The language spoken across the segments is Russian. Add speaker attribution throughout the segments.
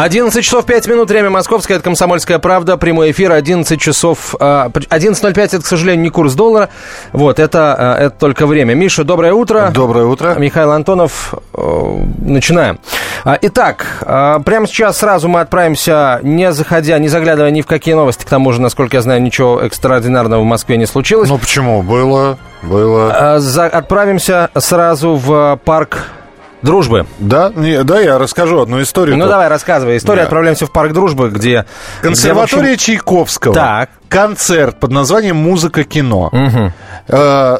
Speaker 1: 11 часов 5 минут, время московское, это «Комсомольская правда», прямой эфир, 11 часов, 11.05, это, к сожалению, не курс доллара, вот, это, это только время. Миша, доброе утро.
Speaker 2: Доброе утро.
Speaker 1: Михаил Антонов, начинаем. Итак, прямо сейчас сразу мы отправимся, не заходя, не заглядывая ни в какие новости, к тому же, насколько я знаю, ничего экстраординарного в Москве не случилось.
Speaker 2: Ну, почему? Было, было.
Speaker 1: Отправимся сразу в парк Дружбы.
Speaker 2: Да, не, да, я расскажу одну историю.
Speaker 1: Ну, давай, рассказывай. История. Да. Отправляемся в Парк Дружбы, где...
Speaker 2: Консерватория где, общем... Чайковского.
Speaker 1: Так.
Speaker 2: Концерт под названием «Музыка-кино». Угу. Э,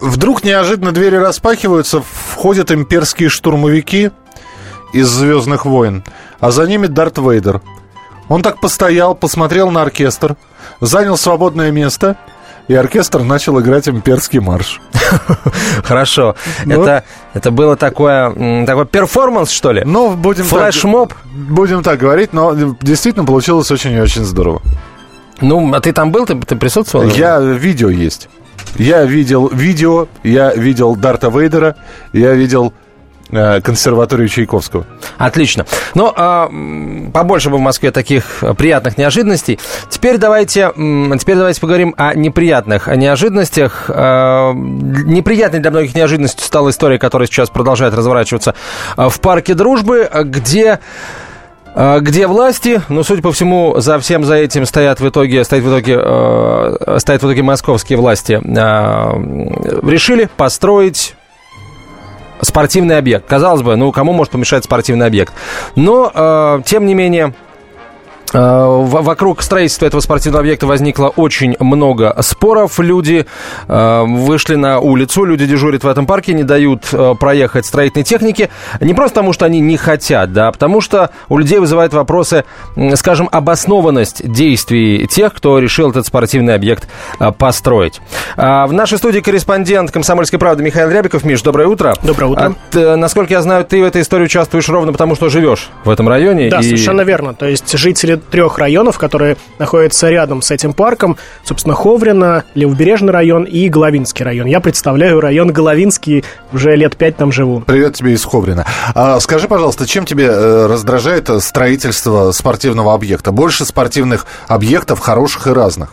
Speaker 2: вдруг неожиданно двери распахиваются, входят имперские штурмовики из «Звездных войн», а за ними Дарт Вейдер. Он так постоял, посмотрел на оркестр, занял свободное место – и оркестр начал играть имперский марш.
Speaker 1: Хорошо. Ну, это, это было такое, такой перформанс, что ли?
Speaker 2: Ну, будем
Speaker 1: Флешмоб?
Speaker 2: будем так говорить, но действительно получилось очень и очень здорово.
Speaker 1: Ну, а ты там был, ты, ты присутствовал?
Speaker 2: Я, видео есть. Я видел видео, я видел Дарта Вейдера, я видел консерваторию Чайковского.
Speaker 1: Отлично. Ну, а, побольше бы в Москве таких приятных неожиданностей. Теперь давайте, теперь давайте поговорим о неприятных о неожиданностях. А, неприятной для многих неожиданностью стала история, которая сейчас продолжает разворачиваться а, в парке Дружбы, где где власти, ну, судя по всему, за всем за этим стоят в итоге, стоит в итоге, э, стоят в итоге московские власти, э, решили построить спортивный объект. Казалось бы, ну кому может помешать спортивный объект? Но, э, тем не менее, вокруг строительства этого спортивного объекта возникло очень много споров. Люди э, вышли на улицу, люди дежурят в этом парке, не дают э, проехать строительной технике. Не просто потому, что они не хотят, да, а потому что у людей вызывают вопросы, скажем, обоснованность действий тех, кто решил этот спортивный объект построить. В нашей студии корреспондент «Комсомольской правды» Михаил Рябиков. Миш, доброе утро.
Speaker 3: Доброе утро.
Speaker 1: А, насколько я знаю, ты в этой истории участвуешь ровно потому, что живешь в этом районе.
Speaker 3: Да, и... совершенно верно. То есть жители трех районов, которые находятся рядом с этим парком. Собственно, Ховрина, Левобережный район и Головинский район. Я представляю район Головинский, уже лет пять там живу.
Speaker 2: Привет тебе из Ховрина. А, скажи, пожалуйста, чем тебе э, раздражает строительство спортивного объекта? Больше спортивных объектов, хороших и разных?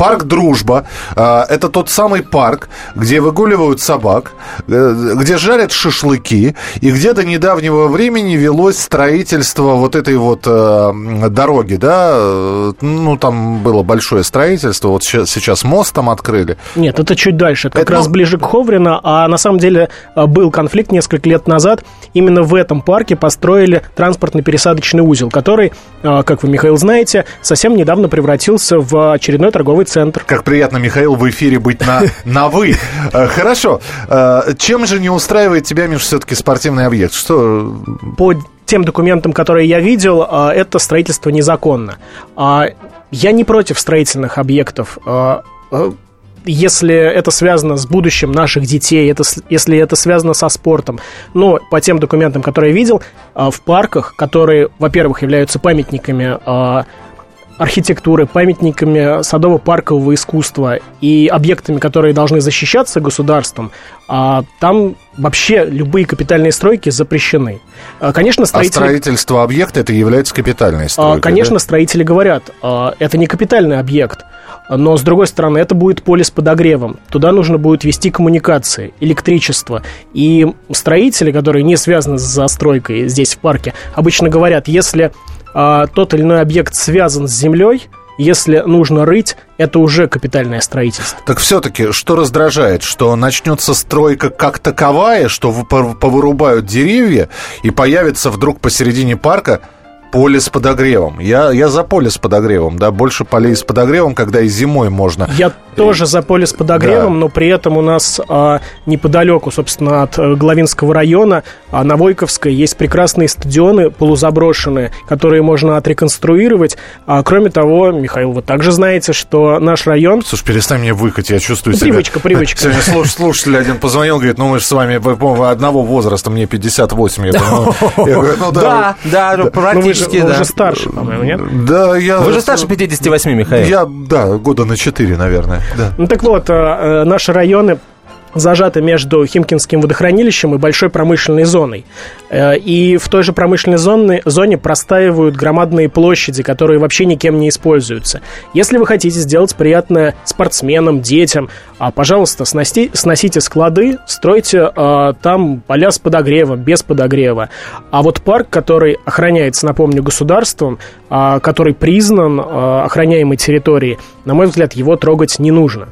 Speaker 2: Парк Дружба. А, это тот самый парк, где выгуливают собак, э, где жарят шашлыки, и где до недавнего времени велось строительство вот этой вот э, дороги, да? Ну, там было большое строительство, вот сейчас мост там открыли.
Speaker 3: Нет, это чуть дальше, это как это, раз ну... ближе к Ховрино, а на самом деле э, был конфликт несколько лет назад. Именно в этом парке построили транспортно-пересадочный узел, который, как вы, Михаил, знаете, совсем недавно превратился в очередной торговый центр.
Speaker 2: Как приятно, Михаил, в эфире быть на, на «вы». Э, хорошо. Э, чем же не устраивает тебя, Миш, все-таки спортивный объект? Что...
Speaker 3: По тем документам, которые я видел, э, это строительство незаконно. А я не против строительных объектов если это связано с будущим наших детей, это, если это связано со спортом. Но по тем документам, которые я видел, в парках, которые, во-первых, являются памятниками архитектуры, памятниками садово-паркового искусства и объектами, которые должны защищаться государством, а там вообще любые капитальные стройки запрещены.
Speaker 2: А, конечно, строители... А строительство объекта это является капитальной а, стройкой,
Speaker 3: Конечно,
Speaker 2: да?
Speaker 3: строители говорят, а, это не капитальный объект, но, с другой стороны, это будет поле с подогревом. Туда нужно будет вести коммуникации, электричество. И строители, которые не связаны с застройкой здесь в парке, обычно говорят, если а, тот или иной объект связан с землей, если нужно рыть, это уже капитальное строительство.
Speaker 2: Так все-таки, что раздражает, что начнется стройка как таковая, что повырубают деревья и появится вдруг посередине парка поле с подогревом. Я, я за поле с подогревом, да, больше полей с подогревом, когда и зимой можно.
Speaker 3: Я тоже за поле с подогревом, да. но при этом у нас а, неподалеку, собственно, от э, Главинского района, а, на Войковской, есть прекрасные стадионы полузаброшенные, которые можно отреконструировать. А, кроме того, Михаил, вы также знаете, что наш район...
Speaker 2: Слушай, перестань мне выкать, я чувствую
Speaker 3: себя... Привычка, привычка.
Speaker 2: Сегодня слуш, слушатель один позвонил, говорит, ну мы же с вами, по одного возраста, мне 58, я думаю...
Speaker 1: Да, да,
Speaker 3: ну,
Speaker 1: Практически,
Speaker 3: вы
Speaker 1: да.
Speaker 3: уже старше, по-моему, нет?
Speaker 2: Да, я...
Speaker 1: Вы же старше 58, Михаил.
Speaker 2: Я, да, года на 4, наверное. Да.
Speaker 3: Ну так вот, э, э, наши районы зажаты между Химкинским водохранилищем и большой промышленной зоной. Э, И в той же промышленной зоне, зоне простаивают громадные площади, которые вообще никем не используются. Если вы хотите сделать приятное спортсменам, детям, а, пожалуйста, сности- сносите склады, стройте э, там поля с подогревом, без подогрева. А вот парк, который охраняется, напомню, государством, а, который признан э, охраняемой территорией, на мой взгляд, его трогать не нужно.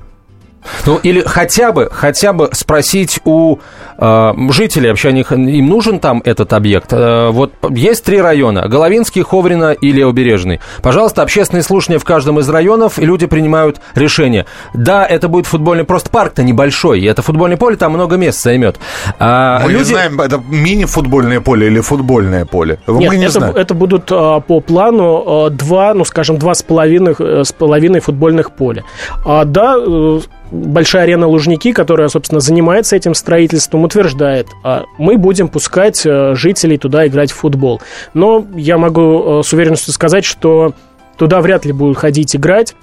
Speaker 1: Ну, или хотя бы, хотя бы спросить у э, жителей, вообще они, им нужен там этот объект. Э, вот есть три района, Головинский, Ховрина и Левобережный. Пожалуйста, общественные слушания в каждом из районов, и люди принимают решение. Да, это будет футбольный, просто парк-то небольшой, и это футбольное поле, там много мест займет. А,
Speaker 2: Мы не
Speaker 1: люди...
Speaker 2: знаем, это мини-футбольное поле или футбольное поле.
Speaker 3: Нет,
Speaker 2: Мы не
Speaker 3: это,
Speaker 2: знаем.
Speaker 3: это будут а, по плану а, два, ну, скажем, два с половиной, э, с половиной футбольных поля. А, да, э, большая арена Лужники, которая, собственно, занимается этим строительством, утверждает, а, мы будем пускать э, жителей туда играть в футбол. Но я могу э, с уверенностью сказать, что туда вряд ли будут ходить играть,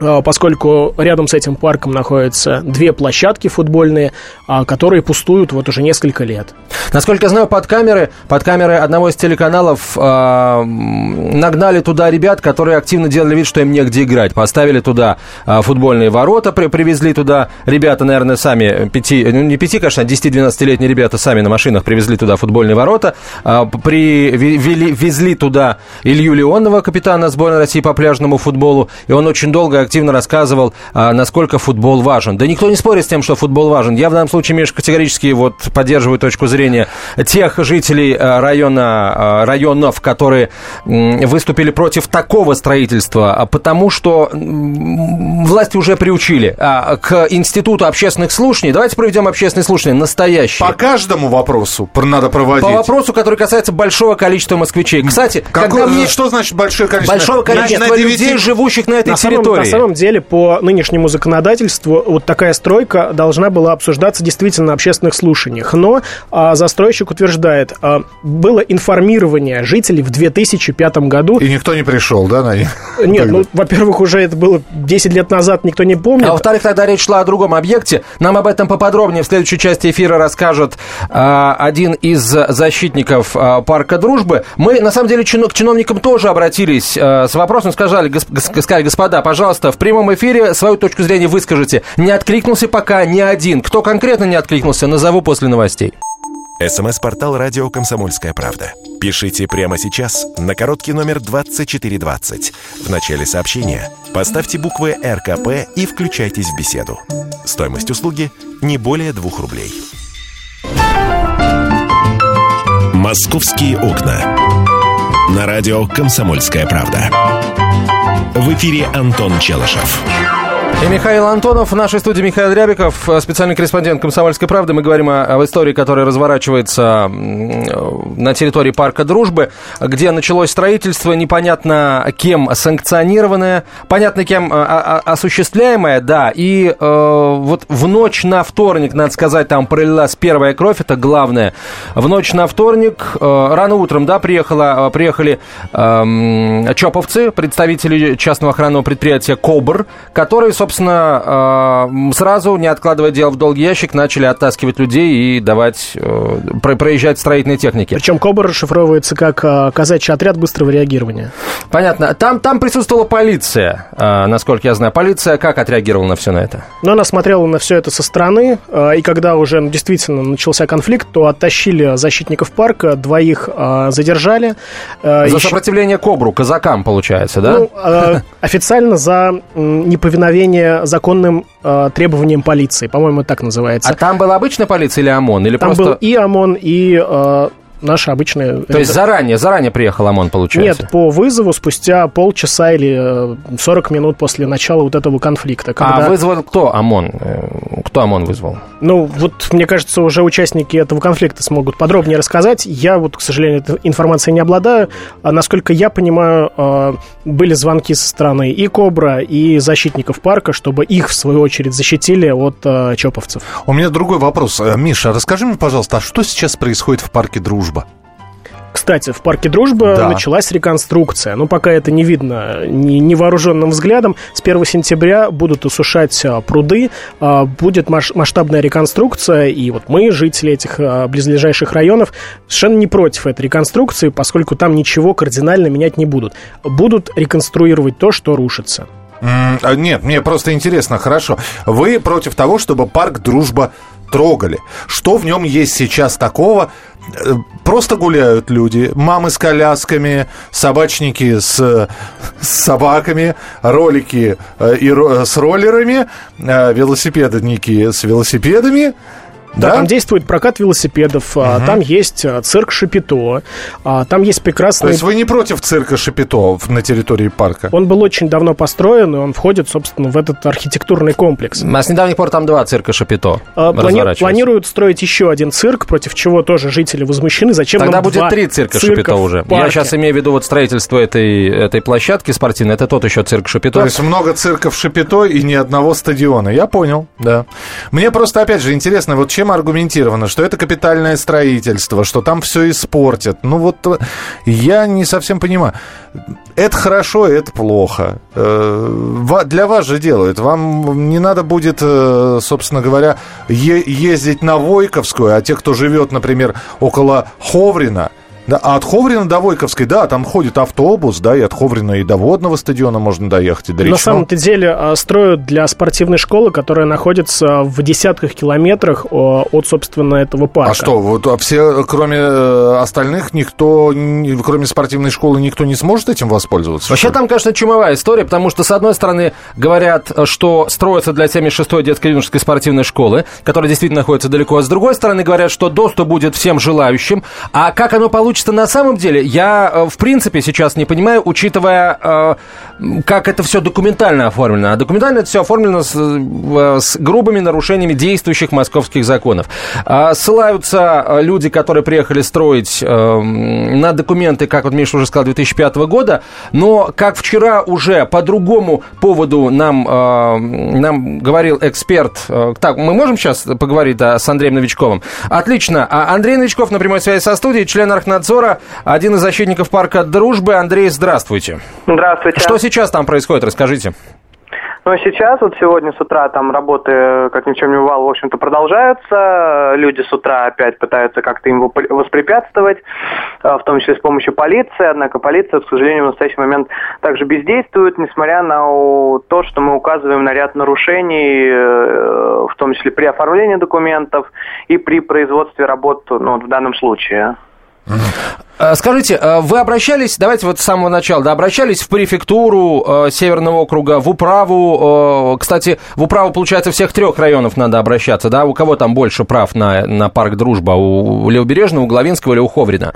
Speaker 3: поскольку рядом с этим парком находятся две площадки футбольные, а, которые пустуют вот уже несколько лет.
Speaker 1: Насколько я знаю, под камеры, под камеры одного из телеканалов э, нагнали туда ребят, которые активно делали вид, что им негде играть. Поставили туда э, футбольные ворота, при- привезли туда ребята, наверное, сами, пяти, ну не пяти, конечно, а 10-12-летние ребята сами на машинах привезли туда футбольные ворота, э, при, ве- вели- везли туда Илью Леонова, капитана сборной России по пляжному футболу, и он очень долго активно рассказывал, а, насколько футбол важен. Да никто не спорит с тем, что футбол важен. Я в данном случае, Миш, категорически вот поддерживаю точку зрения тех жителей а, района, а, районов, которые выступили против такого строительства, потому что власти уже приучили а, к институту общественных слушаний. Давайте проведем общественные слушания, настоящие.
Speaker 2: По каждому вопросу пр- надо проводить.
Speaker 1: По вопросу, который касается большого количества москвичей. Кстати,
Speaker 2: Какое-
Speaker 1: когда мне...
Speaker 2: Что значит большое количество?
Speaker 1: Большого количества
Speaker 2: На- на
Speaker 1: людей, живущих на этой
Speaker 3: на самом,
Speaker 1: территории.
Speaker 3: на самом деле, по нынешнему законодательству, вот такая стройка должна была обсуждаться действительно на общественных слушаниях. Но а, застройщик утверждает, а, было информирование жителей в 2005 году.
Speaker 2: И никто не пришел, да, на них?
Speaker 3: Нет, ну, во-первых, уже это было 10 лет назад, никто не помнит.
Speaker 1: А во-вторых, тогда речь шла о другом объекте. Нам об этом поподробнее в следующей части эфира расскажет а, один из защитников а, парка Дружбы. Мы, на самом деле, чино- к чиновникам тоже обратились а, с вопросом. Сказали, гос- гос- сказали, господа, пожалуйста, в прямом эфире свою точку зрения выскажите. Не откликнулся пока ни один. Кто конкретно не откликнулся, назову после новостей.
Speaker 4: СМС-портал «Радио Комсомольская правда». Пишите прямо сейчас на короткий номер 2420. В начале сообщения поставьте буквы РКП и включайтесь в беседу. Стоимость услуги не более 2 рублей. «Московские окна». На радио «Комсомольская правда». В эфире Антон Челышев.
Speaker 1: И Михаил Антонов в нашей студии Михаил Рябиков, э, специальный корреспондент «Комсомольской правды». Мы говорим о, об истории, которая разворачивается э, на территории парка Дружбы, где началось строительство, непонятно кем санкционированное, понятно кем э, осуществляемое, да. И э, вот в ночь на вторник, надо сказать, там пролилась первая кровь, это главное. В ночь на вторник, э, рано утром, да, приехала, э, приехали эм, чоповцы, представители частного охранного предприятия «Кобр», которые, собственно, э, сразу, не откладывая дело в долгий ящик, начали оттаскивать людей и давать, э, про- проезжать строительные техники.
Speaker 3: Причем КОБР расшифровывается как а, казачий отряд быстрого реагирования.
Speaker 1: Понятно. Там, там присутствовала полиция, э, насколько я знаю. Полиция как отреагировала на все на это?
Speaker 3: Но она смотрела на все это со стороны, и когда уже ну, действительно начался конфликт, то оттащили защитников парка, двоих задержали.
Speaker 1: За
Speaker 3: еще-
Speaker 1: сопротивление Кобру, казакам, получается, да?
Speaker 3: Ну, официально за м, неповиновение законным а, требованиям полиции, по-моему, так называется.
Speaker 1: а там была обычная полиция или ОМОН? Или
Speaker 3: Там
Speaker 1: просто...
Speaker 3: был и ОМОН, и а, наша обычная...
Speaker 1: То есть заранее, заранее приехал ОМОН, получается?
Speaker 3: Нет, по вызову спустя полчаса или э, 40 минут после начала вот этого конфликта. Когда...
Speaker 1: А вызвал кто ОМОН? Э, Кто ОМОН вызвал?
Speaker 3: Ну, вот, мне кажется, уже участники этого конфликта смогут подробнее рассказать. Я вот, к сожалению, этой информацией не обладаю. А насколько я понимаю, э, были звонки со стороны и Кобра, и защитников парка, чтобы их, в свою очередь, защитили от э, чоповцев.
Speaker 2: У меня другой вопрос. Э, Миша, расскажи мне, пожалуйста, а что сейчас происходит в парке «Дружба»?
Speaker 3: Кстати, в парке Дружба
Speaker 2: Да.
Speaker 3: началась реконструкция. Но пока это не видно невооруженным взглядом. С 1 сентября будут осушать а, пруды, а, будет масштабная реконструкция. И вот мы, жители этих а, близлежащих районов, совершенно не против этой реконструкции, поскольку там ничего кардинально менять не будут. Будут реконструировать то, что рушится.
Speaker 2: Нет, мне просто интересно, хорошо. Вы против того, чтобы парк Дружба трогали. Что в нем есть сейчас такого? Э, Просто гуляют люди, мамы с колясками, собачники с, с собаками, ролики э, и с роллерами, э, велосипедники с велосипедами.
Speaker 3: Да,
Speaker 2: Да,
Speaker 3: там действует прокат велосипедов, а, там есть а, цирк Шапито, а, там есть
Speaker 2: То
Speaker 3: прекрасный
Speaker 2: есть вы не против цирка Шапито на территории парка?
Speaker 3: Он был очень давно построен, и он входит, собственно, в этот архитектурный комплекс.
Speaker 1: А с недавних пор там два цирка Шапито
Speaker 3: А, плани-. Планируют строить еще один цирк, против чего тоже жители возмущены. Зачем
Speaker 1: Тогда
Speaker 3: нам
Speaker 1: будет
Speaker 3: два
Speaker 1: три цирка
Speaker 3: цирка
Speaker 1: Шапито уже. Я
Speaker 3: парке?
Speaker 1: сейчас имею в виду вот строительство этой, этой площадки спортивной. Это тот еще цирк Шапито.
Speaker 2: То есть много цирков Шапито и ни одного стадиона. Я понял, да. Мне просто, опять же, интересно, вот чем аргументировано, что это капитальное строительство, что там все испортят. Ну вот э, я не совсем понимаю. Это хорошо, это плохо. Э, Для вас же делают. Вам не надо будет, э, собственно говоря, ездить на Войковскую, а те, кто живет, например, около Ховрина, да, а от Ховрина до Войковской, да, там ходит автобус, да, и от Ховрина и до водного стадиона можно доехать, и до
Speaker 3: На
Speaker 2: речного.
Speaker 3: самом-то деле а, строят для спортивной школы, которая находится в десятках километрах от, собственно, этого парка.
Speaker 2: А что, вот а все, кроме э, остальных, никто, ни- кроме спортивной школы, никто не сможет этим воспользоваться?
Speaker 1: Вообще там, конечно, чумовая история, потому что, с одной стороны, говорят, что строится для 76-й детско-юношеской спортивной школы, которая действительно находится далеко, а с другой стороны, говорят, что доступ будет всем желающим. А как оно получится на самом деле, я, э, в принципе, сейчас не понимаю, учитывая, э, как это все документально оформлено. А документально это все оформлено с, э, с грубыми нарушениями действующих московских законов. А, Ссылаются люди, которые приехали строить на документы, как вот Миша уже сказал, 2005 года, но как вчера уже по другому поводу нам, нам говорил эксперт, так, мы можем сейчас поговорить да, с Андреем Новичковым? Отлично. А Андрей Новичков на прямой связи со студией, член Архнадзора, один из защитников парка Дружбы. Андрей, здравствуйте.
Speaker 5: Здравствуйте.
Speaker 1: Что сейчас там происходит, расскажите.
Speaker 5: Ну, сейчас, вот сегодня с утра там работы, как ни в чем не бывало, в общем-то, продолжаются. Люди с утра опять пытаются как-то им воспрепятствовать, э, в том числе с помощью полиции. Однако полиция, к сожалению, в настоящий момент также бездействует, несмотря на то, что мы указываем на ряд нарушений, э, в том числе при оформлении документов и при производстве работ, ну, вот в данном случае.
Speaker 1: Э, Скажите, э, вы обращались, давайте вот с самого начала, да, обращались в префектуру э, Северного округа, в управу, э, кстати, в управу, получается, всех трех районов надо обращаться, да, у кого там больше прав на, на парк Дружба, у, у Левобережного, у Главинского или у Ховрина?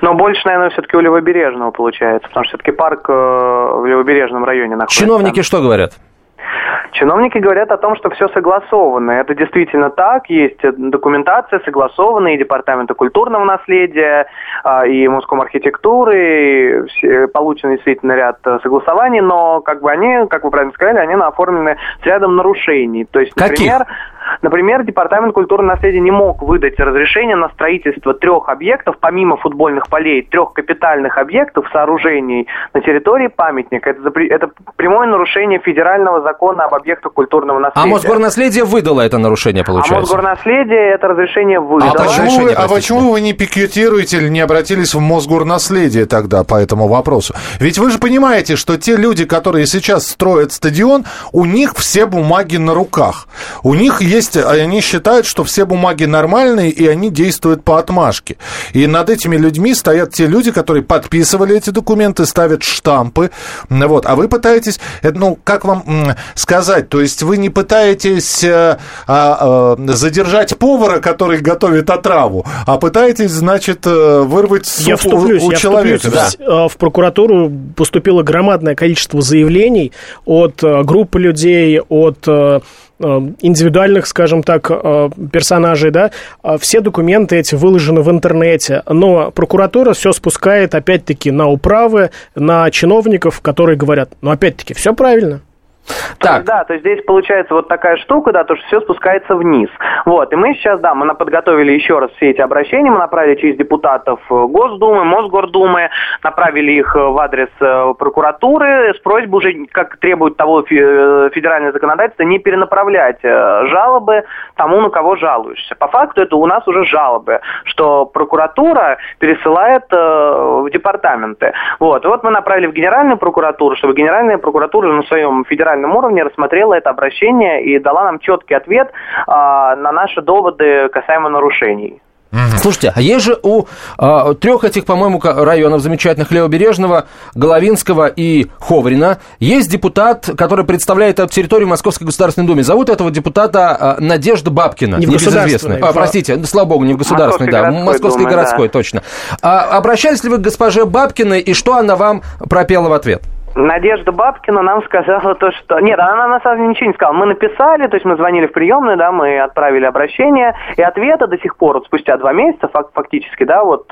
Speaker 5: Но больше, наверное, все-таки у Левобережного получается, потому что все-таки парк э, в Левобережном районе находится.
Speaker 1: Чиновники что говорят?
Speaker 5: Чиновники говорят о том, что все согласовано. Это действительно так. Есть документация согласованная и Департамента культурного наследия, а, и Моском архитектуры, и получен действительно ряд согласований, но как бы они, как вы правильно сказали, они оформлены с рядом нарушений. То есть,
Speaker 1: Каких?
Speaker 5: например, например, Департамент культурного наследия не мог выдать разрешение на строительство трех объектов, помимо футбольных полей, трех капитальных объектов, сооружений на территории памятника. Это, это прямое нарушение федерального закона об объектах культурного
Speaker 1: А
Speaker 5: наследия.
Speaker 1: Мосгорнаследие выдало это нарушение,
Speaker 5: А
Speaker 1: получается?
Speaker 5: Мосгорнаследие это разрешение
Speaker 2: А,
Speaker 5: выдало.
Speaker 1: Да,
Speaker 2: почему,
Speaker 1: разрешение,
Speaker 2: вы, а почему вы не пикетируете или не обратились в Мосгорнаследие тогда по этому вопросу? Ведь вы же понимаете, что те люди, которые сейчас строят стадион, у них все бумаги на руках. У них есть, они считают, что все бумаги нормальные, и они действуют по отмашке. И над этими людьми стоят те люди, которые подписывали эти документы, ставят штампы. Вот. А вы пытаетесь, это, ну, как вам м, сказать, то есть вы не пытаетесь э, а, э, задержать повара, который готовит отраву, а пытаетесь, значит, э, вырвать суп
Speaker 3: Я
Speaker 2: у-
Speaker 3: вступлюсь,
Speaker 2: у,
Speaker 3: я
Speaker 2: человека.
Speaker 3: вступлюсь.
Speaker 2: да.
Speaker 3: В, прокуратуру поступило громадное количество заявлений от группы людей, от индивидуальных, скажем так, персонажей, да, А все документы эти выложены в интернете, но прокуратура все спускает, опять-таки, на управы, на чиновников, которые говорят, ну, опять-таки, все правильно.
Speaker 1: Так.
Speaker 5: Да, то есть здесь получается вот такая штука, да, то, что все спускается вниз. Вот, и мы сейчас, да, мы подготовили еще раз все эти обращения, мы направили через депутатов э, Госдумы, Мосгордумы, направили их э, в адрес э, прокуратуры с просьбой уже, как требует того фе- э, федеральное законодательство, не перенаправлять э, жалобы тому, на кого жалуешься. По факту это у нас уже жалобы, что прокуратура пересылает э, в департаменты. Вот. И вот мы направили в Генеральную прокуратуру, чтобы Генеральная прокуратура на своем федеральном уровне рассмотрела это обращение и дала нам четкий ответ а, на наши доводы касаемо нарушений.
Speaker 1: Слушайте, а есть же у а, трех этих, по-моему, районов замечательных Левобережного, Головинского и Ховрина есть депутат, который представляет э, территорию Московской Государственной Думы. Зовут этого депутата а, Надежда Бабкина.
Speaker 3: Не в
Speaker 1: небезызвестная. А, простите, слава богу, не в государственной, да,
Speaker 5: Московской
Speaker 1: в Московской
Speaker 5: городской
Speaker 1: городской,
Speaker 5: Думы,
Speaker 1: точно. А, обращались ли вы к госпоже Бабкиной, и что она вам пропела в ответ?
Speaker 5: Надежда Бабкина нам сказала то, что... Нет, она на самом деле ничего не сказала. Мы написали, то есть мы звонили в приемную, да, мы отправили обращение, и ответа до сих пор, вот спустя два месяца фак- фактически, да, вот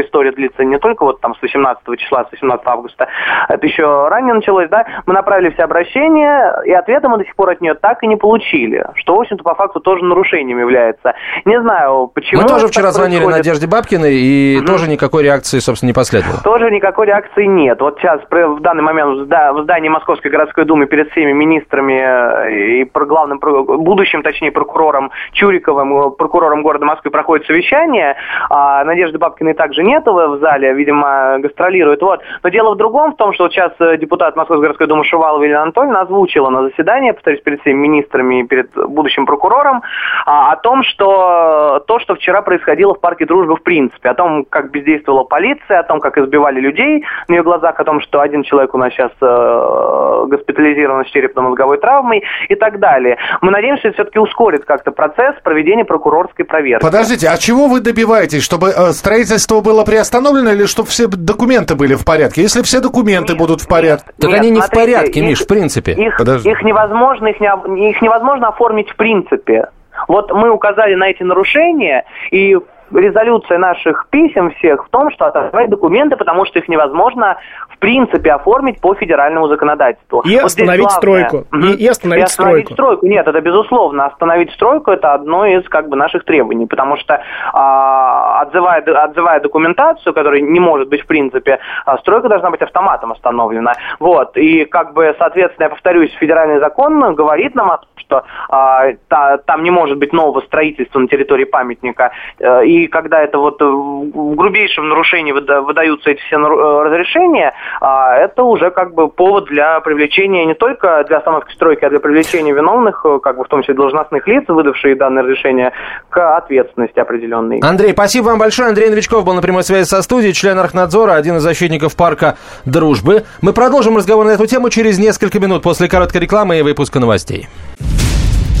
Speaker 5: история длится не только вот там с 18 числа, с 18 августа, это еще ранее началось, да, мы направили все обращения, и ответа мы до сих пор от нее так и не получили, что, в общем-то, по факту тоже нарушением является. Не знаю, почему...
Speaker 1: Мы тоже вчера звонили
Speaker 5: происходит.
Speaker 1: Надежде Бабкиной, и тоже никакой реакции, собственно, не последовало.
Speaker 5: Тоже никакой реакции нет. Вот сейчас в данный момент в зда- в здании Московской городской думы перед всеми министрами э, и главным, будущим, точнее, прокурором Чуриковым, э, прокурором города Москвы проходит совещание. А Надежды Бабкиной также в в зале, видимо, гастролирует. Вот. Но дело в другом, в том, что вот сейчас э, депутат Московской городской думы Шувалова Елена Анатольевна озвучила на заседании, повторюсь, перед всеми министрами и перед будущим прокурором, а, о том, что то, что вчера происходило в парке Дружбы в принципе, о том, как бездействовала полиция, о том, как избивали людей на ее глазах, о том, что один человек у нас сейчас э, госпитализирован с черепно-мозговой травмой и так далее. Мы надеемся, что это все-таки ускорит как-то процесс проведения прокурорской проверки.
Speaker 2: Подождите, а чего вы добиваетесь? Чтобы э, строительство было приостановлено или чтобы все документы были в порядке? Если все документы будут в порядке...
Speaker 1: Так
Speaker 5: Нет,
Speaker 1: они не в
Speaker 5: смотрите,
Speaker 1: порядке,
Speaker 5: их-
Speaker 1: Миш, в принципе.
Speaker 5: Их,
Speaker 2: Подожди.
Speaker 5: их невозможно, их, не, их невозможно оформить в принципе. Вот мы указали на эти нарушения, и резолюция наших писем всех в том, что отозвать документы, потому что их невозможно в принципе оформить по федеральному законодательству.
Speaker 3: И
Speaker 5: здесь
Speaker 3: остановить
Speaker 5: главное-
Speaker 3: стройку.
Speaker 5: Мгм.
Speaker 3: И- и остановить стройку.
Speaker 5: Нет, это безусловно. Остановить стройку это одно из как бы наших требований, потому что а, отзывая, отзывая документацию, которая не может быть в принципе, а, стройка должна быть автоматом остановлена. Вот. И как бы, соответственно, я повторюсь, федеральный закон говорит нам о том, что а, та- там не может быть нового строительства на территории памятника. Э, И когда это вот э, в грубейшем нарушении выда- выдаются эти все э, разрешения, а, это уже как бы повод для привлечения не только для остановки стройки, а для привлечения виновных, э, как бы в том числе должностных лиц, выдавшие данное разрешение, к ответственности определенной.
Speaker 1: Андрей, спасибо вам большое. Андрей Новичков был на прямой связи со студией, член Архнадзора, один из защитников парка Дружбы. Мы продолжим разговор на эту тему через несколько минут после короткой рекламы и выпуска новостей.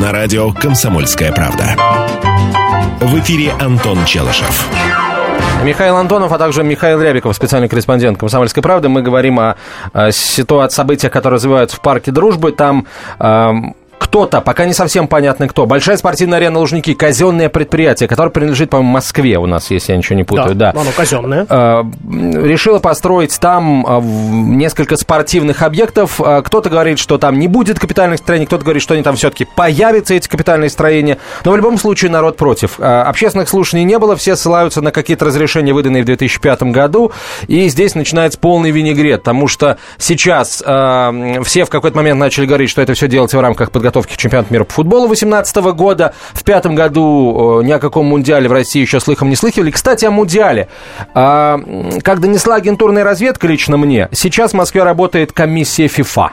Speaker 4: На радио «Комсомольская правда». В эфире Антон Челышев.
Speaker 1: Михаил Антонов, а также Михаил Рябиков, специальный корреспондент «Комсомольской правды». Мы говорим о, э, ситуации, событиях, которые развиваются в парке Дружбы. Там эм, кто-то, пока не совсем понятно кто, большая спортивная арена Лужники, казенное предприятие, которое принадлежит, по-моему, Москве у нас, если я ничего не путаю. Да,
Speaker 3: оно казенное.
Speaker 1: Э, решила построить там э, несколько спортивных объектов. Э, Кто-то говорит, что там не будет капитальных строений, кто-то говорит, что они там все-таки появятся, эти капитальные строения. Но в любом случае народ против. Общественных слушаний не было, все ссылаются на какие-то разрешения, выданные в 2005 году. И здесь начинается полный винегрет, потому что сейчас э, все в какой-то момент начали говорить, что это все делается в рамках подготовки к чемпионату мира по футболу 2018 года. В пятом году э, ни о каком мундиале в России еще слыхом не слыхивали. Кстати, о мундиале. А, Как донесла агентурная разведка лично мне, сейчас в Москве работает комиссия ФИФА.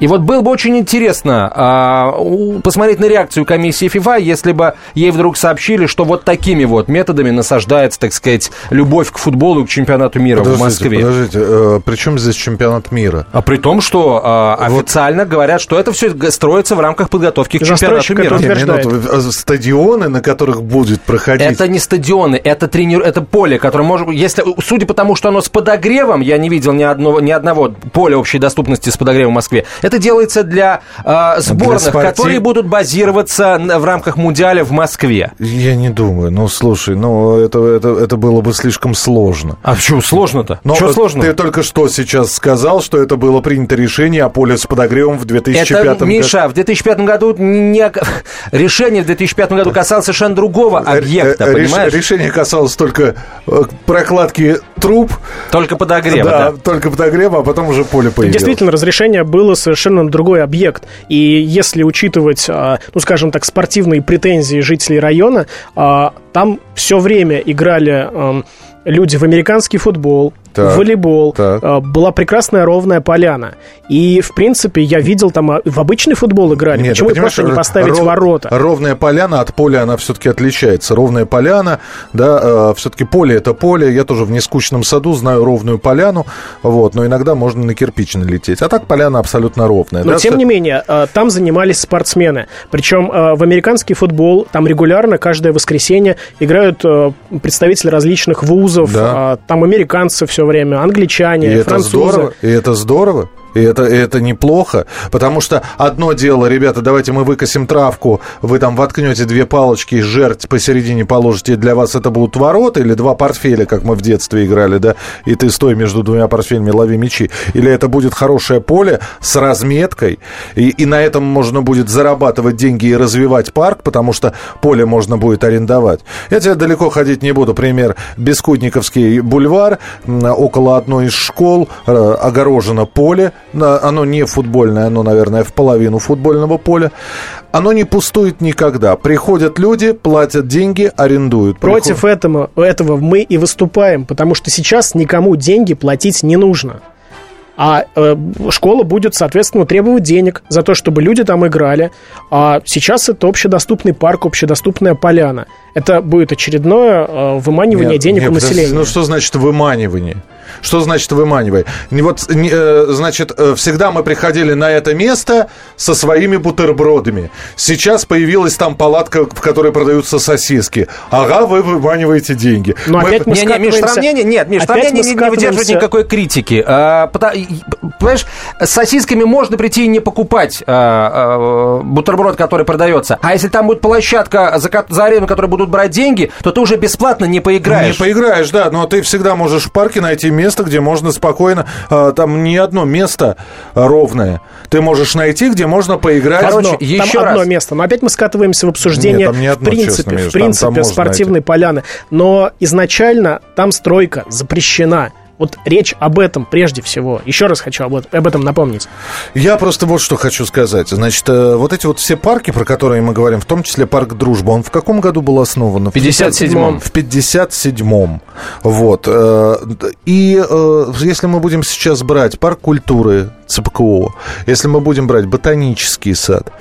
Speaker 1: И вот было бы очень интересно а, посмотреть на реакцию комиссии ФИФА, если бы ей вдруг сообщили, что вот такими вот методами насаждается, так сказать, любовь к футболу и к чемпионату мира
Speaker 2: подождите,
Speaker 1: в Москве.
Speaker 2: Подождите, э, при чем здесь чемпионат мира?
Speaker 1: А при том, что а, официально вот. говорят, что это все строится в рамках подготовки к чемпионату мира.
Speaker 2: Не, минуту, э, стадионы, на которых будет проходить...
Speaker 1: Это не стадионы, это тренер, это поле, которое может... Если, судя по тому, что оно с подогревом, я не видел ни, одного, ни одного поля общей доступности с подогревом в Москве, это делается для э, сборных, для спортив... которые будут базироваться в рамках Мундиаля в Москве.
Speaker 2: Я не думаю. Ну, слушай, ну, это, это, это было бы слишком сложно.
Speaker 1: А почему сложно-то? Что сложно?
Speaker 2: Ты только что сейчас сказал, что это было принято решение о поле с подогревом в 2005
Speaker 1: это, году. Миша, в 2005 году не... решение в 2005 году касалось совершенно другого объекта, Р- понимаешь?
Speaker 2: Решение касалось только э, прокладки труб.
Speaker 1: Только подогрева,
Speaker 2: да? Да, только подогрева, а потом уже поле появилось.
Speaker 3: Действительно, разрешение было совершенно на другой объект. И если учитывать, а, ну, скажем так, спортивные претензии жителей района, а, там все время играли люди в американский футбол, так, волейбол, так. А, была прекрасная ровная поляна. И, в принципе, я видел там а, в обычный футбол играли. Нет, Почему просто не поставить ров, ворота?
Speaker 2: Ровная поляна от поля, она все-таки отличается. Ровная поляна, да, э, все-таки поле это поле. Я тоже в нескучном саду знаю ровную поляну, вот, но иногда можно на кирпич налететь. А так поляна абсолютно ровная.
Speaker 3: Но,
Speaker 2: да,
Speaker 3: тем не менее, э, там занимались спортсмены. Причем э, в американский футбол там регулярно, каждое воскресенье играют э, представители различных вузов. Да. Э, там американцы все время, англичане,
Speaker 2: и
Speaker 3: французы.
Speaker 2: Это здорово, и это здорово. И это, это неплохо, потому что одно дело, ребята, давайте мы выкосим травку, вы там воткнете две палочки, жерть посередине положите, и для вас это будут ворота или два портфеля, как мы в детстве играли, да, и ты стой между двумя портфелями, лови мячи. Или это будет хорошее поле с разметкой, и, и на этом можно будет зарабатывать деньги и развивать парк, потому что поле можно будет арендовать. Я тебе далеко ходить не буду. Пример, Бескудниковский бульвар, около одной из школ э, огорожено поле, оно не футбольное, оно, наверное, в половину футбольного поля. Оно не пустует никогда. Приходят люди, платят деньги, арендуют.
Speaker 3: Против Приход... этого, этого мы и выступаем, потому что сейчас никому деньги платить не нужно. А э, школа будет, соответственно, требовать денег за то, чтобы люди там играли. А сейчас это общедоступный парк, общедоступная поляна. Это будет очередное э, выманивание нет, денег нет, у населения.
Speaker 2: Ну что значит выманивание? Что значит выманивай? Вот, э, значит, э, всегда мы приходили на это место со своими бутербродами. Сейчас появилась там палатка, в которой продаются сосиски. Ага, вы выманиваете деньги.
Speaker 1: Но мы... опять мы не, не, Миш, сравнение, нет, Миш, сравнение не, не выдерживает никакой критики. А, потому, понимаешь, с сосисками можно прийти и не покупать а, а, бутерброд, который продается. А если там будет площадка за, за аренду, которой будут брать деньги, то ты уже бесплатно не поиграешь.
Speaker 2: Не поиграешь, да, но ты всегда можешь в парке найти место, где можно спокойно... А, там не одно место ровное. Ты можешь найти, где можно поиграть.
Speaker 3: Короче, одно, еще там раз. одно место. Но опять мы скатываемся в обсуждение Нет, там не одно, в принципе, честно, в принципе там, там спортивной найти. поляны. Но изначально там стройка запрещена. Вот речь об этом прежде всего. Еще раз хочу об, об этом напомнить.
Speaker 2: Я просто вот что хочу сказать. Значит, э, вот эти вот все парки, про которые мы говорим, в том числе парк Дружба, он в каком году был основан?
Speaker 1: В 57-м.
Speaker 2: В 57-м. Вот. Э, и э, если мы будем сейчас брать парк культуры, ЦПКО, если мы будем брать ботанический сад,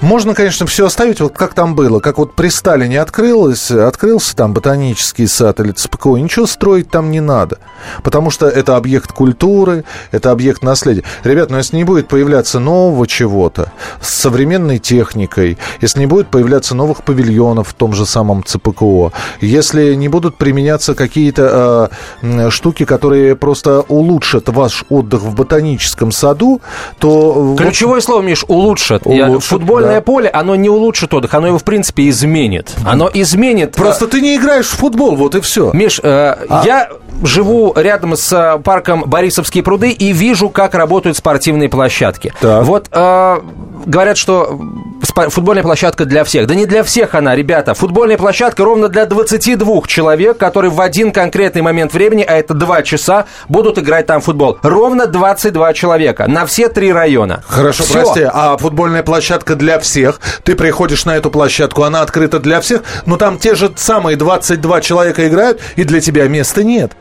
Speaker 2: можно, конечно, все оставить вот как там было. Как вот при Сталине открылось, открылся там ботанический сад или ЦПКО, ничего строить там не надо. Потому что это объект культуры, это объект наследия. Ребят, ну если не будет появляться нового чего-то с современной техникой, если не будет появляться новых павильонов в том же самом ЦПКО, если не будут применяться какие-то э, штуки, которые просто улучшат ваш отдых в ботаническом саду, то...
Speaker 1: Ключевое вот... слово, Миш, улучшит. улучшит Футбольное да. поле, оно не улучшит отдых, оно его, в принципе, изменит. Оно изменит...
Speaker 2: Просто э, ты не играешь в футбол, вот и все.
Speaker 1: Миш, э, а... я живу рядом с э, парком Борисовские пруды и вижу, как работают спортивные площадки. Так. Вот э, говорят, что футбольная площадка для всех. Да не для всех она, ребята. Футбольная площадка ровно для 22 человек, которые в один конкретный момент времени, а это 2 часа, будут играть там футбол. Ровно 22 человека на все три района.
Speaker 2: Хорошо, Все. прости, а футбольная площадка для всех? Ты приходишь на эту площадку, она открыта для всех, но там те же самые 22 человека играют, и для тебя места нет.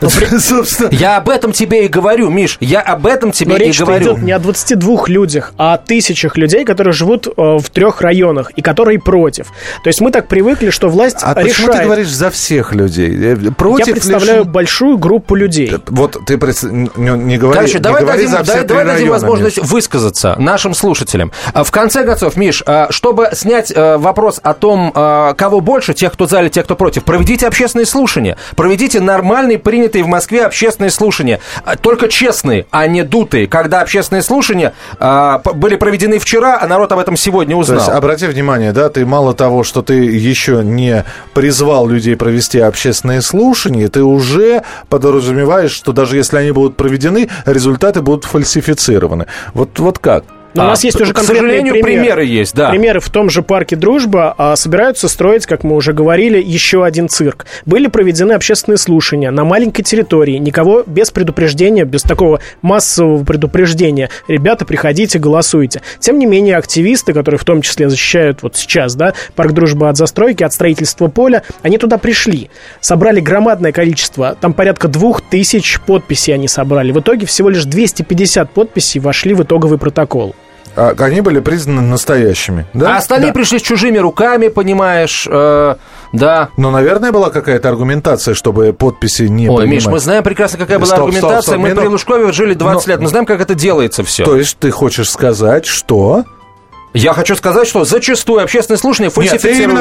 Speaker 2: Собственно,
Speaker 1: Я об этом тебе и говорю, Миш, я об этом тебе
Speaker 3: Но
Speaker 1: и
Speaker 3: речь
Speaker 1: говорю.
Speaker 3: идет не о 22 людях, а о тысячах людей, которые живут э, в трех районах и которые против. То есть мы так привыкли, что власть
Speaker 2: а почему
Speaker 3: решает.
Speaker 2: ты говоришь за всех людей? Э, Против
Speaker 3: Я представляю большую группу людей.
Speaker 2: Вот ты пред- не, не говори,
Speaker 1: Короче,
Speaker 2: не
Speaker 1: давай
Speaker 2: говори
Speaker 1: дадим,
Speaker 2: за все
Speaker 1: давай,
Speaker 2: три
Speaker 1: давай дадим
Speaker 2: района,
Speaker 1: возможность
Speaker 2: Миш.
Speaker 1: высказаться нашим слушателям. В конце концов, Миш, чтобы снять э, вопрос о том, кого больше, тех, кто за или тех, кто против, проведите общественные слушания. Проведите нормальные, принятые в Москве общественные слушания. А, Только честные, а не дутые. Когда общественные слушания а, были проведены вчера, а народ об этом сегодня
Speaker 2: То
Speaker 1: узнал.
Speaker 2: есть, обрати внимание, да, ты мало того, что ты еще не призвал людей провести общественные слушания, ты уже подразумеваешь, что даже если они будут проведены, результаты будут фальсифицированы. Вот, вот как?
Speaker 3: Но у
Speaker 1: А,
Speaker 3: нас есть уже
Speaker 1: к
Speaker 3: конкретные
Speaker 1: сожалению,
Speaker 3: примеры.
Speaker 1: примеры есть, да.
Speaker 3: Примеры в том же парке Дружба а, собираются строить, как мы уже говорили, еще один цирк. Были проведены общественные слушания на маленькой территории, никого без предупреждения, без такого массового предупреждения. Ребята, приходите, голосуйте. Тем не менее, активисты, которые в том числе защищают вот сейчас, да, парк Дружба от застройки, от строительства поля, они туда пришли, собрали громадное количество, там порядка двух тысяч подписей они собрали. В итоге всего лишь 250 подписей вошли в итоговый протокол.
Speaker 2: А, Они были признаны настоящими, да?
Speaker 1: А остальные
Speaker 2: Да.
Speaker 1: пришли с чужими руками, понимаешь, э, да.
Speaker 2: Но, наверное, была какая-то аргументация, чтобы подписи не
Speaker 1: Ой,
Speaker 2: принимать.
Speaker 1: Миш, мы знаем прекрасно, какая была
Speaker 2: Стоп, стоп,
Speaker 1: аргументация.
Speaker 2: стоп,
Speaker 1: мы
Speaker 2: минут-
Speaker 1: при Лужкове жили 20
Speaker 2: Но-
Speaker 1: лет. Мы знаем, как это делается все.
Speaker 2: То есть ты хочешь сказать, что...
Speaker 1: Я хочу сказать, что зачастую общественные слушания
Speaker 2: Нет, ты именно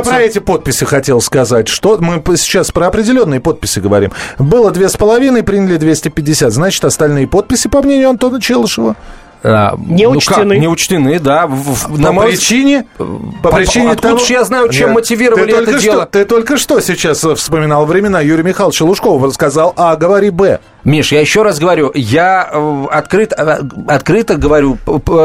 Speaker 1: фальсифицируются.
Speaker 2: про эти подписи хотел сказать. Что мы сейчас про определенные подписи говорим. Было две с половиной, приняли 250. Значит, остальные подписи, по мнению Антона Челышева,
Speaker 1: А,
Speaker 3: Не
Speaker 1: ну
Speaker 3: учтены.
Speaker 1: как, не учтены, да. В- в- на
Speaker 2: по
Speaker 1: мой
Speaker 2: причине... По
Speaker 1: по-
Speaker 2: причине
Speaker 1: откуда
Speaker 2: того...
Speaker 1: я знаю, чем мотивировали
Speaker 2: ты
Speaker 1: это
Speaker 2: только
Speaker 1: дело?
Speaker 2: Что, ты только что сейчас э, вспоминал времена Юрия Михайловича Лужкова. Рассказал А, говори Б.
Speaker 1: Миш, я еще раз говорю, я э, открыт, э, открыто говорю,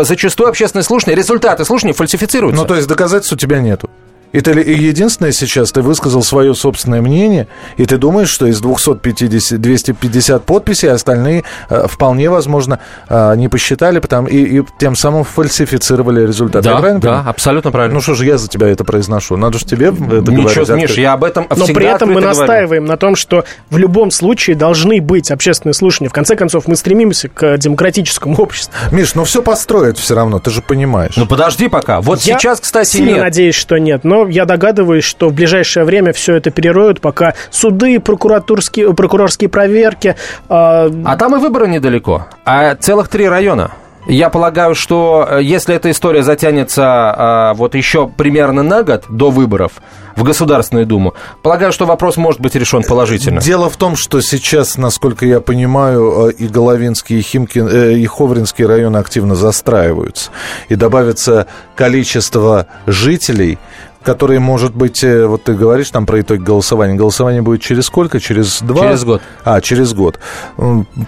Speaker 1: зачастую общественные слушания, результаты слушаний фальсифицируются.
Speaker 2: Ну, то есть доказательств у тебя нету. И ты ли- и единственное сейчас, ты высказал свое собственное мнение, и ты думаешь, что из 250, 250 подписей остальные э, вполне возможно э, не посчитали, потому, и, и тем самым фальсифицировали результаты. Я
Speaker 1: да,
Speaker 2: правильно
Speaker 1: да,
Speaker 2: понимаю?
Speaker 1: абсолютно правильно.
Speaker 2: Ну что же я за тебя это произношу? Надо же тебе это
Speaker 1: Ничего,
Speaker 2: говорить.
Speaker 1: Миш,
Speaker 2: открыто.
Speaker 1: я об этом
Speaker 3: Но при этом мы
Speaker 1: открыто говорю.
Speaker 3: настаиваем на том, что в любом случае должны быть общественные слушания. В конце концов, мы стремимся к демократическому обществу.
Speaker 2: Миш, ну все построят все равно, ты же понимаешь.
Speaker 1: Ну подожди пока. Вот
Speaker 3: Я
Speaker 1: сейчас, кстати, нет.
Speaker 3: надеюсь, что нет. Но я догадываюсь, что в ближайшее время все это перероют, пока суды, прокуратурские, прокурорские проверки. а,
Speaker 1: А там и выборы недалеко, а целых три района. Я полагаю, что э, если эта история затянется а, вот еще примерно на год до выборов в Государственную Думу, полагаю, что вопрос может быть решен положительно.
Speaker 2: Дело в том, что сейчас, насколько я понимаю, э, и Головинский, и, Химкин, э, и Ховринский районы активно застраиваются. И добавится количество жителей, которые, может быть, э, вот ты говоришь там про итоги голосования. Голосование будет через сколько? Через два?
Speaker 1: Через год.
Speaker 2: А, через год.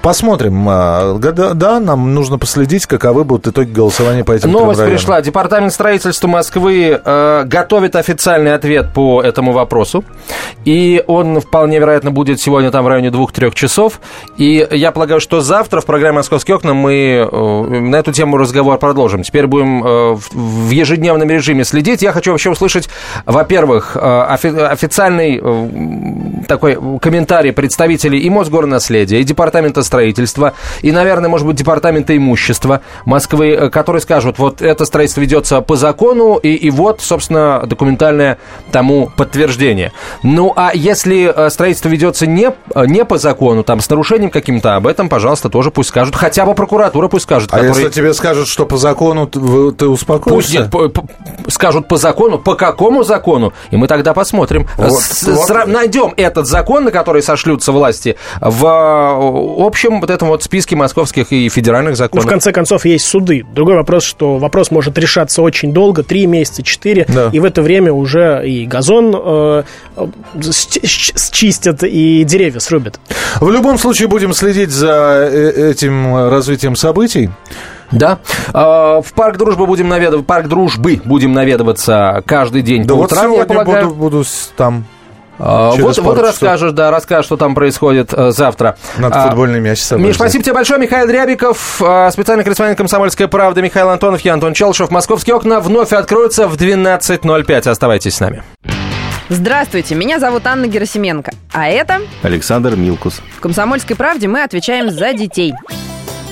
Speaker 2: Посмотрим. А, Да, да, нам нужно последить, каковы будут итоги голосования по этим
Speaker 1: Новость
Speaker 2: районам.
Speaker 1: пришла. Департамент строительства Москвы э, готовит официальный ответ по этому вопросу. И он вполне вероятно будет сегодня там в районе двух-трех часов. И я полагаю, что завтра в программе «Московские окна» мы э, на эту тему разговор продолжим. Теперь будем э, в, в ежедневном режиме следить. Я хочу вообще услышать, во-первых, э, офи- официальный э, такой комментарий представителей и Мосгорнаследия, и Департамента строительства, и, наверное, может быть, Департамента имущества Москвы, э, которые скажут, вот это строительство ведется по закону, и, и вот, собственно, документальное тому подтверждение. Ну, а если строительство ведется не, не по закону, там, с нарушением каким-то, об этом, пожалуйста, тоже пусть скажут. Хотя бы прокуратура пусть скажет.
Speaker 2: А
Speaker 1: которые-
Speaker 2: если тебе скажут, что по закону ты, ты
Speaker 1: Пусть
Speaker 2: успокоишься?
Speaker 1: нет, по- по- скажут по закону, по какому закону, и мы тогда посмотрим.
Speaker 2: Вот,
Speaker 1: С-
Speaker 2: вот.
Speaker 1: сра- Найдем этот закон, на который сошлются власти, в э, общем вот этом вот списке московских и федеральных
Speaker 3: Ну,
Speaker 1: законов.
Speaker 3: в конце концов, есть суды. Другой вопрос, что вопрос может решаться очень долго, три месяца, четыре,
Speaker 2: Да.
Speaker 3: и в это время уже и газон э, э, счистят, и деревья срубят.
Speaker 2: В любом случае будем следить за э, этим развитием событий.
Speaker 1: Да. Э, В парк дружбы будем наведываться, парк дружбы будем наведываться каждый день
Speaker 2: Да
Speaker 1: по
Speaker 2: вот
Speaker 1: утрам, я
Speaker 2: сегодня
Speaker 1: полагаю.
Speaker 2: буду, буду там
Speaker 1: А,
Speaker 2: через
Speaker 1: Вот, вот расскажешь, да, расскажешь, что там происходит э, завтра.
Speaker 2: над
Speaker 1: А,
Speaker 2: футбольный мяч собрать.
Speaker 1: Миш, спасибо тебе большое. Михаил Рябиков, э, специальный корреспондент «Комсомольской правды». Михаил Антонов, я Антон Челшев. Московские окна вновь откроются в 12.05. Оставайтесь с нами.
Speaker 6: Здравствуйте, меня зовут Анна Герасименко. А это
Speaker 7: Александр Милкус.
Speaker 6: в «Комсомольской правде» мы отвечаем за детей.